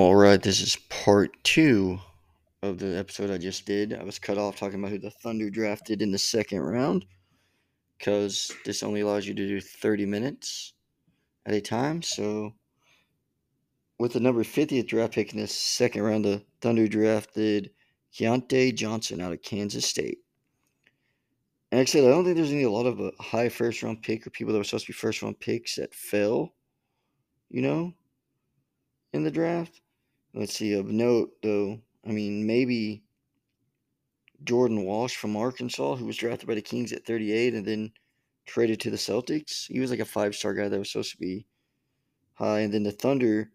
All right, this is part two of the episode I just did. I was cut off talking about who the Thunder drafted in the second round because this only allows you to do 30 minutes at a time. So, with the number 50th draft pick in the second round, the Thunder drafted Keyontae Johnson out of Kansas State. And like I said, I don't think there's any a lot of a high first round pick or people that were supposed to be first round picks that fell, you know, in the draft. Let's see, of note though, I mean, maybe Jordan Walsh from Arkansas, who was drafted by the Kings at 38 and then traded to the Celtics. He was like a five star guy that was supposed to be high. And then the Thunder,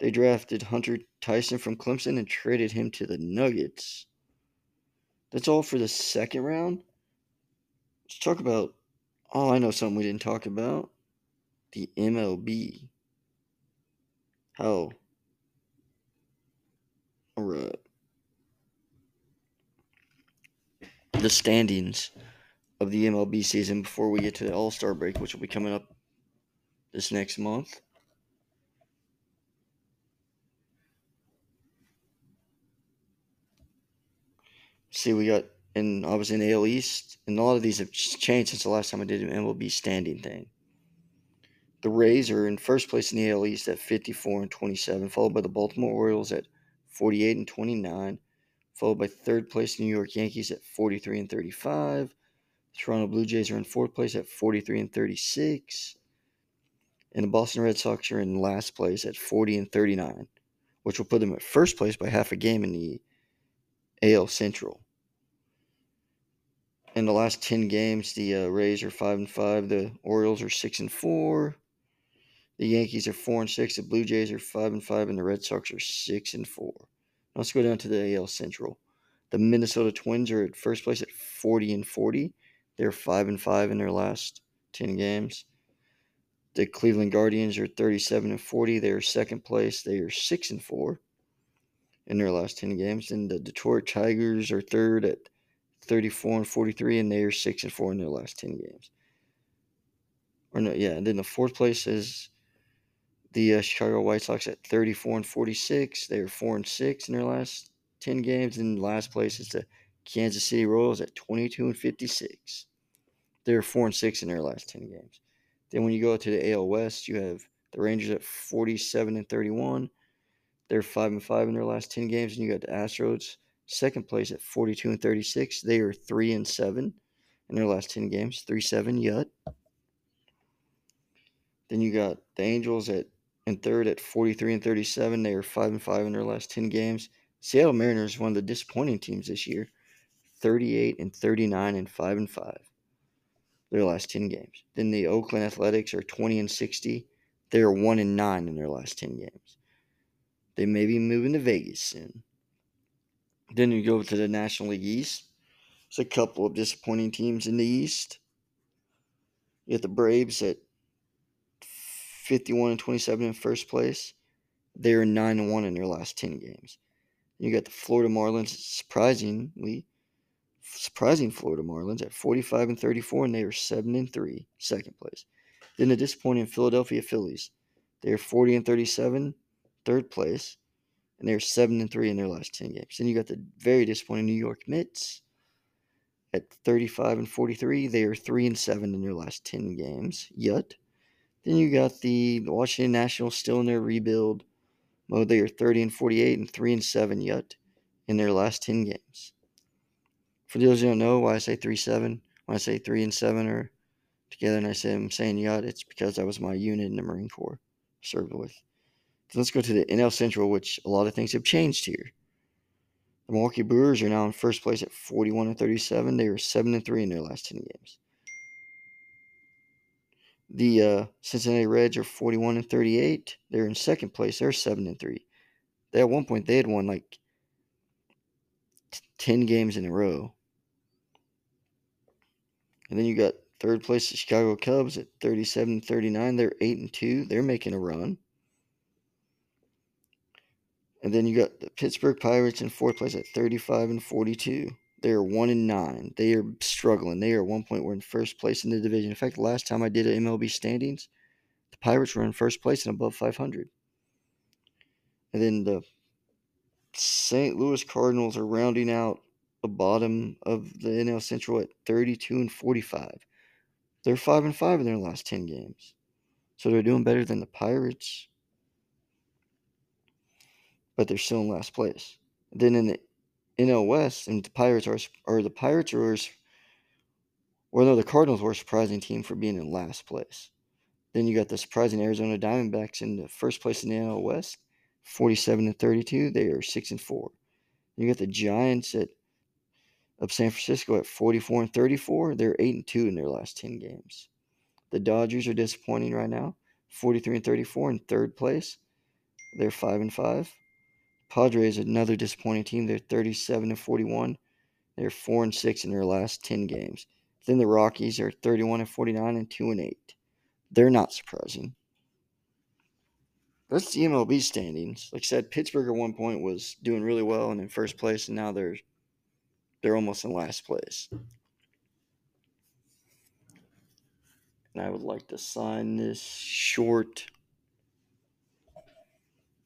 they drafted Hunter Tyson from Clemson and traded him to the Nuggets. That's all for the second round. Let's talk about. Oh, I know something we didn't talk about. The MLB. How. Alright. The standings of the MLB season before we get to the All Star break, which will be coming up this next month. See, we got, and I was in AL East, and a lot of these have changed since the last time I did an MLB standing thing. The Rays are in first place in the AL East at 54 and 27, followed by the Baltimore Orioles at 48 and 29, followed by third place New York Yankees at 43 and 35. Toronto Blue Jays are in fourth place at 43 and 36. And the Boston Red Sox are in last place at 40 and 39, which will put them at first place by half a game in the AL Central. In the last 10 games, the uh, Rays are 5 and 5, the Orioles are 6 and 4, the Yankees are 4 and 6, the Blue Jays are 5 and 5, and the Red Sox are 6 and 4. Now let's go down to the AL Central. The Minnesota Twins are at first place at 40 and 40. They're 5 and 5 in their last 10 games. The Cleveland Guardians are 37 and 40. They are second place. They are 6 and 4 in their last 10 games. And the Detroit Tigers are third at 34 and 43 and they are 6 and 4 in their last 10 games. Or no, yeah, and then the fourth place is the uh, Chicago White Sox at 34 and 46. They are 4 and 6 in their last 10 games. And last place is the Kansas City Royals at 22 and 56. They're 4 and 6 in their last 10 games. Then when you go to the AL West, you have the Rangers at 47 and 31. They're 5 and 5 in their last 10 games. And you got the Astros second place at 42 and 36. They are 3 and 7 in their last 10 games. 3 7 yet. Then you got the Angels at in third at 43 and 37. They are 5 and 5 in their last 10 games. Seattle Mariners one of the disappointing teams this year. 38 and 39 and 5 and 5 their last 10 games. Then the Oakland Athletics are 20 and 60. They are 1 and 9 in their last 10 games. They may be moving to Vegas soon. Then you go to the National League East. It's a couple of disappointing teams in the East. You got the Braves at 51 and 27 in first place. They are 9 and 1 in their last 10 games. You got the Florida Marlins, surprisingly, surprising Florida Marlins at 45 and 34, and they are 7 and 3, second place. Then the disappointing Philadelphia Phillies. They are 40 and 37, third place, and they're 7 and 3 in their last 10 games. Then you got the very disappointing New York Mets at 35 and 43. They are 3 and 7 in their last 10 games. Yet, then you got the Washington Nationals still in their rebuild mode. They are 30 and 48 and 3 and 7 yet in their last 10 games. For those who don't know why I say 3 7, when I say 3 and 7 are together and I say I'm saying yet, it's because that was my unit in the Marine Corps served with. So let's go to the NL Central, which a lot of things have changed here. The Milwaukee Brewers are now in first place at 41 and 37. They are 7 and 3 in their last 10 games. The uh, Cincinnati Reds are 41 and 38. They're in second place. They're 7 and 3. They at one point they had won like 10 games in a row. And then you got third place the Chicago Cubs at 37 39. They're 8 and 2. They're making a run. And then you got the Pittsburgh Pirates in fourth place at 35 and 42. They are one and nine. They are struggling. They are one point were in first place in the division. In fact, last time I did a MLB standings, the Pirates were in first place and above 500. And then the St. Louis Cardinals are rounding out the bottom of the NL Central at 32 and 45. They're 5 and 5 in their last 10 games. So they're doing better than the Pirates. But they're still in last place. Then in the NL West, and the Pirates are or the Pirates are well no, the Cardinals were a surprising team for being in last place. Then you got the surprising Arizona Diamondbacks in the first place in the NL West, 47 and 32. They are 6 and 4. You got the Giants at of San Francisco at 44 and 34. They're 8 and 2 in their last 10 games. The Dodgers are disappointing right now, 43 and 34 in third place. They're 5 and 5. Padres is another disappointing team. They're 37 and 41. They're 4 and 6 in their last 10 games. Then the Rockies are 31 and 49 and 2 and 8. They're not surprising. That's the MLB standings. Like I said, Pittsburgh at one point was doing really well and in first place, and now they're they're almost in last place. And I would like to sign this short.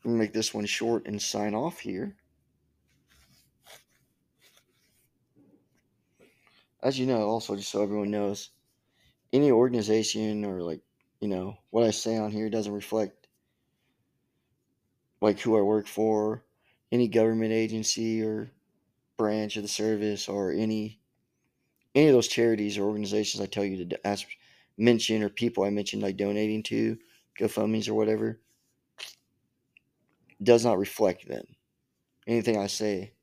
Make this one short and sign off here. As you know, also just so everyone knows, any organization or like, you know, what I say on here doesn't reflect like who I work for, any government agency or branch of the service or any any of those charities or organizations I tell you to ask mention or people I mentioned like donating to GoFundMe's or whatever does not reflect them. Anything I say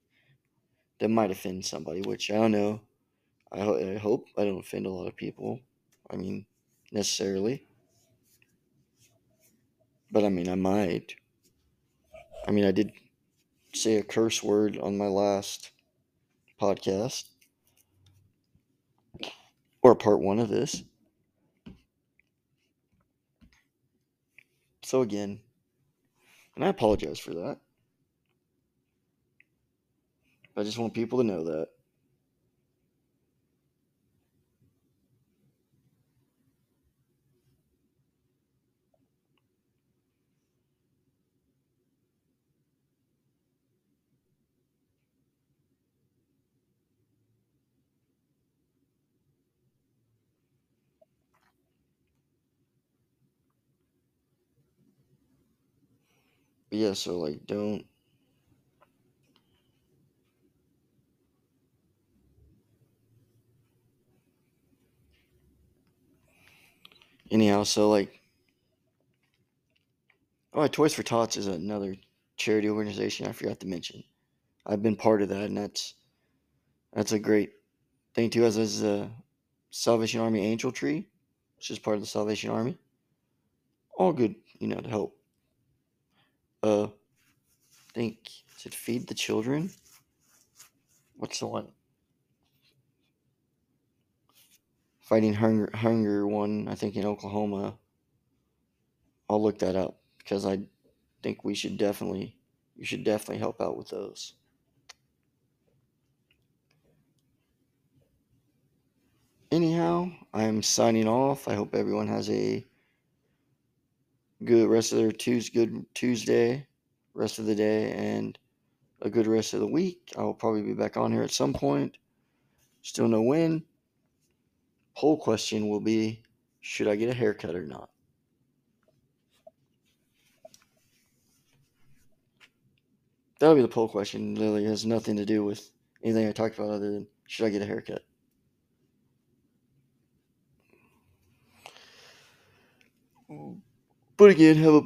that might offend somebody, which I don't know. I, ho- I hope I don't offend a lot of people. I mean, necessarily. But I mean, I might. I mean, I did say a curse word on my last podcast or part one of this. So, again, and I apologize for that. I just want people to know that. But yeah, so like don't anyhow, so like oh Toys for Tots is another charity organization I forgot to mention. I've been part of that and that's that's a great thing too as is a Salvation Army Angel Tree, which is part of the Salvation Army. All good, you know, to help uh think it feed the children? What's the one? Fighting hunger hunger one, I think in Oklahoma. I'll look that up because I think we should definitely you should definitely help out with those. Anyhow, I'm signing off. I hope everyone has a good rest of their Tuesday, good Tuesday, rest of the day, and a good rest of the week. I will probably be back on here at some point. Still no when. Poll question will be should I get a haircut or not? That'll be the poll question. Literally has nothing to do with anything I talked about other than should I get a haircut? But again, have a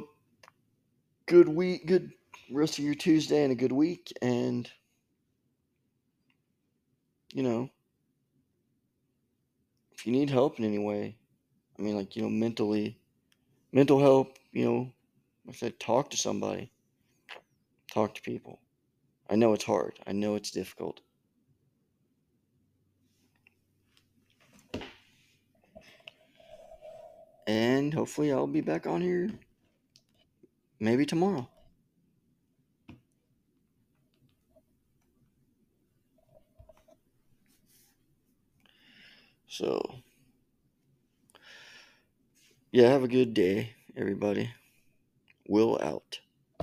good week, good rest of your Tuesday and a good week. And, you know, if you need help in any way, I mean, like, you know, mentally, mental help, you know, like I said, talk to somebody, talk to people. I know it's hard, I know it's difficult. And hopefully, I'll be back on here maybe tomorrow. So, yeah, have a good day, everybody. Will out.